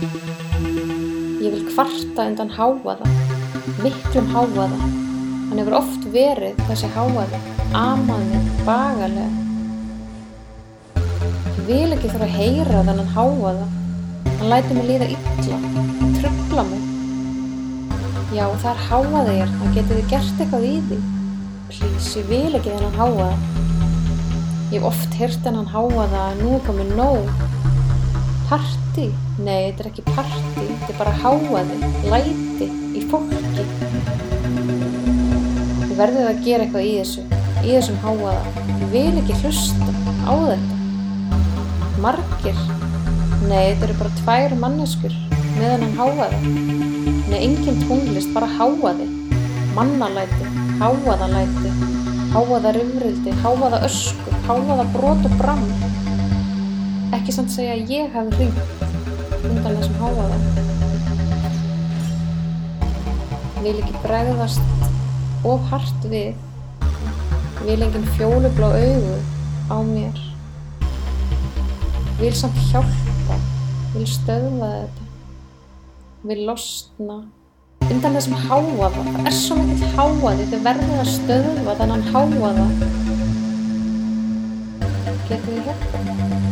Ég vil kvarta undan háaða, miklum háaða. Hann hefur oft verið þessi háaði, amaði, bagalega. Ég vil ekki þurfa að heyra þennan háaða. Hann læti mig líða illa, hann tröfla mig. Já, það er háaði ég, það getið þið gert eitthvað í því. Plís, ég vil ekki þennan háaða. Ég hef oft heyrt þennan háaða að nú er komið nóg. Parti? Nei, þetta er ekki parti, þetta er bara háaði, læti, í fólki. Ég verðið að gera eitthvað í þessu, í þessum háaða. Ég vil ekki hlusta á þetta. Margir? Nei, þetta eru bara tvær manneskur með hennan háaða. Nei, engin tónlist, bara háaði. Mannalæti, háaðalæti, háaða rifrildi, háaða ösku, háaða brot og brann. Ekki samt segja að ég hafi hringt undan þessum háaða. Vil ekki bregðast of hart við. Vil engin fjólublá augu á mér. Vil samt hjálpa. Vil stöðva þetta. Vil losna. Undan þessum háaða. Það er svo mikill háaði. Þau verður að stöðva þennan háaða. Getur þið hjálpa?